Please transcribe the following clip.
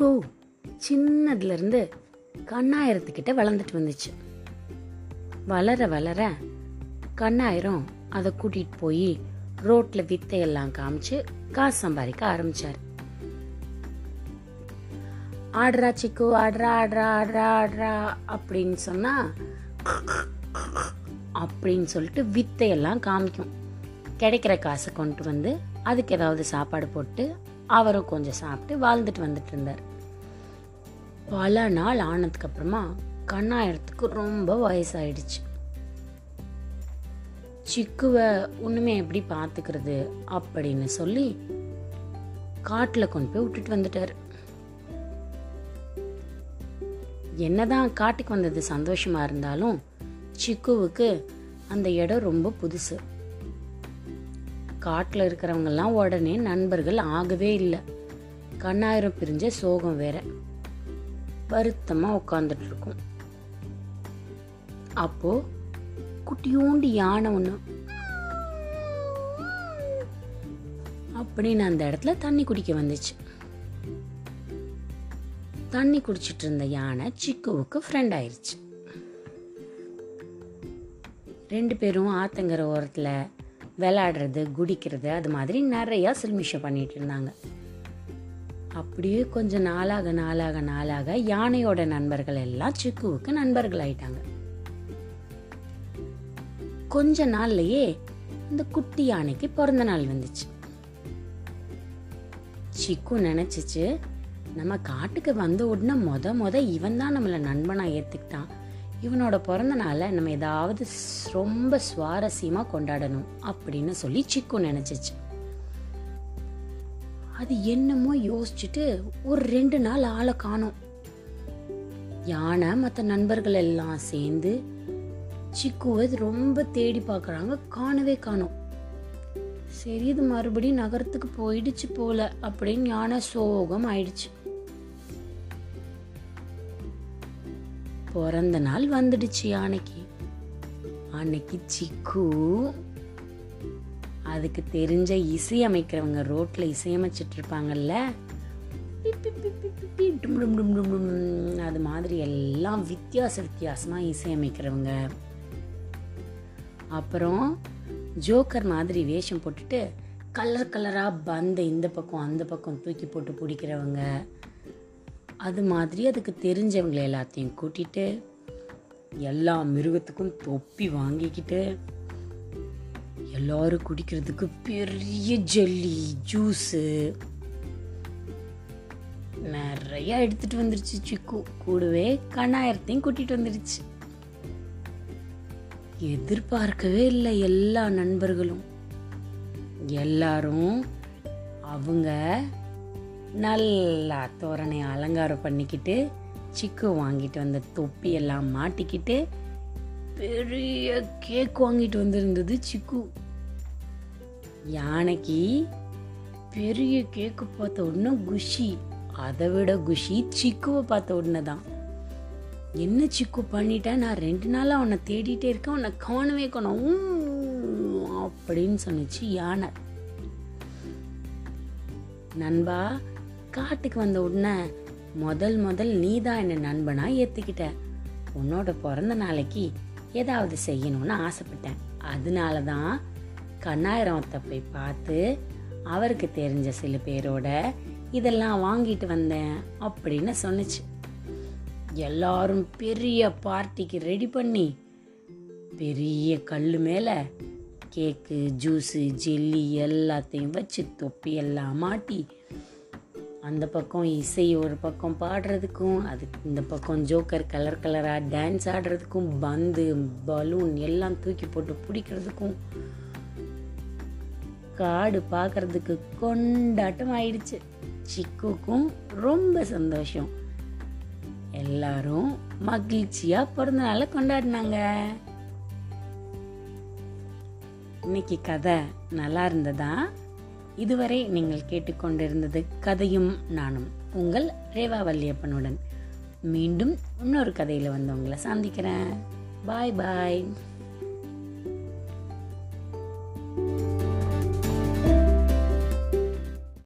கோ சின்னதுலேருந்து கண்ணாயிரத்துக்கிட்ட வளர்ந்துட்டு வந்துச்சு. வளர வளர கண்ணாயிரம் அதை கூட்டிகிட்டு போய் ரோட்டில் வித்தையெல்லாம் காமிச்சு காசு சம்பாதிக்க ஆரம்பித்தார் ஆடுறா சிக்கு ஆடுறா ஆடுறா ஆடுறா ஆடுறா அப்படின்னு சொன்னால் அப்படின்னு சொல்லிட்டு வித்தையெல்லாம் காமிக்கும். கிடைக்கிற காசை கொண்டு வந்து அதுக்கு ஏதாவது சாப்பாடு போட்டு அவரும் கொஞ்சம் சாப்பிட்டு வாழ்ந்துட்டு வந்துட்டு இருந்தார். பல நாள் ஆனதுக்கு அப்புறமா கண்ணாயிரத்துக்கு ரொம்ப வயசாயிடுச்சு. சிக்குவை ஒண்ணுமே எப்படி பார்த்துக்கிறது? அப்படின்னு சொல்லி காட்டில் கொண்டு போய் விட்டுட்டு வந்துட்டாரு. என்னதான் காட்டுக்கு வந்தது சந்தோஷமா இருந்தாலும் சிக்குவுக்கு அந்த இடம் ரொம்ப புதுசு. காட்டில் இருக்கிறவங்கெல்லாம் உடனே நண்பர்கள் ஆகவே இல்லை. கண்ணாயிரம் பிரிஞ்ச சோகம் வேற. வருத்தமாக உட்காந்துட்டு இருக்கும் அப்போ குட்டியோண்டு யானை ஒன்று அப்படின்னு அந்த இடத்துல தண்ணி குடிக்க வந்துச்சு. தண்ணி குடிச்சிட்டு இருந்த யானை சிக்குவுக்கு ஃப்ரெண்ட் ஆயிடுச்சு ரெண்டு பேரும் ஆத்தங்கர ஓரத்தில் விளாடுறது குடிக்கிறது அது மாதிரி நிறையா சில்மிஷம் பண்ணிட்டு இருந்தாங்க. அப்படியே கொஞ்சம் நாளாக நாளாக நாளாக யானையோட நண்பர்கள் எல்லாம் சிக்குவுக்கு நண்பர்கள் ஆயிட்டாங்க கொஞ்ச நாள்லயே இந்த குட்டி யானைக்கு பிறந்த நாள் வந்துச்சு. சிக்கு நினைச்சிச்சு நம்ம காட்டுக்கு வந்த உடனே மொத மொத இவன் தான் நம்மளை நண்பனா ஏத்துக்கிட்டான். இவனோட பிறந்த நாளை நம்ம ஏதாவது ரொம்ப சுவாரஸ்யமா கொண்டாடணும் அப்படின்னு சொல்லி சிக்கு நினைச்சிச்சு. அது என்னமோ யோசிச்சுட்டு ஒரு ரெண்டு நாள் ஆளை காணோம். யானை மற்ற நண்பர்கள் எல்லாம் சேர்ந்து சிக்குவை ரொம்ப தேடி பார்க்குறாங்க. காணவே காணும். சரி இது மறுபடியும் நகரத்துக்கு போயிடுச்சு போல அப்படின்னு யானை சோகம் ஆயிடுச்சு. பிறந்த நாள் வந்துடுச்சு யானைக்கு. அன்னைக்கு சிக்கு அதுக்கு தெரிஞ்ச இசையமைக்கிறவங்க ரோட்டில் இசையமைச்சிட்டு இருப்பாங்கல்ல அது மாதிரி எல்லாம் வித்தியாச வித்தியாசமாக இசையமைக்கிறவங்க. அப்புறம் ஜோக்கர் மாதிரி வேஷம் போட்டுட்டு கலர் கலராக பந்தை இந்த பக்கம் அந்த பக்கம் தூக்கி போட்டு பிடிக்கிறவங்க. அது மாதிரி அதுக்கு தெரிஞ்சவங்களை எல்லாத்தையும் கூட்டிட்டு எல்லா மிருகத்துக்கும் தொப்பி வாங்கிக்கிட்டு எல்லாரும் குடிக்கிறதுக்கு பெரிய ஜெல்லி ஜூஸு. நிறைய எடுத்துட்டு வந்துருச்சு சிக்கு. கூடவே கண்ணாயிரத்தையும் கூட்டிட்டு வந்துடுச்சு எதிர்பார்க்கவே இல்லை எல்லா நண்பர்களும். எல்லாரும் அவங்க நல்லா தோரணை அலங்காரம் பண்ணிக்கிட்டு சிக்கு வாங்கிட்டு வந்த தொப்பி எல்லாம் மாட்டிக்கிட்டு பெரிய கேக் வாங்கிட்டு வந்திருந்தது சிக்கு. யானைக்கு பெரிய கேக்கு பார்த்த உடனே குஷி. அதை விட குஷி சிக்குவை பார்த்த உடனே தான். என்ன சிக்கு பண்ணிட்டேன் நான் ரெண்டு நாளாக அவனை தேடிட்டே இருக்கேன். உன்னை காணவே காணோம். அப்படின்னு சொன்னிச்சு யானை. நண்பா காட்டுக்கு வந்த உடனே முதல் முதல் நீ தான் என்னை நண்பனா ஏற்றுக்கிட்ட உன்னோட பிறந்த நாளைக்கு ஏதாவது செய்யணும்னு ஆசைப்பட்டேன். அதனால தான் கண்ணாயிரத்தை போய் பார்த்து அவருக்கு தெரிஞ்ச சில பேரோட இதெல்லாம் வாங்கிட்டு வந்தேன் அப்படின்னு சொன்னிச்சு. எல்லாரும் பெரிய பார்ட்டிக்கு ரெடி பண்ணி பெரிய கல் மேலே கேக்கு ஜூஸு ஜெல்லி எல்லாத்தையும் வச்சு தொப்பி எல்லாம் மாட்டி அந்த பக்கம் இசை ஒரு பக்கம் பாடுறதுக்கும் அதுக்கு இந்த பக்கம் ஜோக்கர் கலர் கலராக டான்ஸ் ஆடுறதுக்கும் பந்து பலூன் எல்லாம் தூக்கி போட்டு பிடிக்கிறதுக்கும் காடு பார்க்கறதுக்கு கொண்டாட்டம் ஆயிடுச்சு சிக்குக்கும் ரொம்ப சந்தோஷம். எல்லாரும் மகிழ்ச்சியா பிறந்த நாளை கொண்டாடினாங்க. இன்னைக்கு கதை நல்லா இருந்ததா? இதுவரை நீங்கள் கேட்டுக்கொண்டிருந்தது கதையும் நானும் உங்கள் ரேவா வல்லியப்பனுடன் மீண்டும் இன்னொரு கதையில் வந்து உங்களை சந்திக்கிறேன். பாய் பாய்.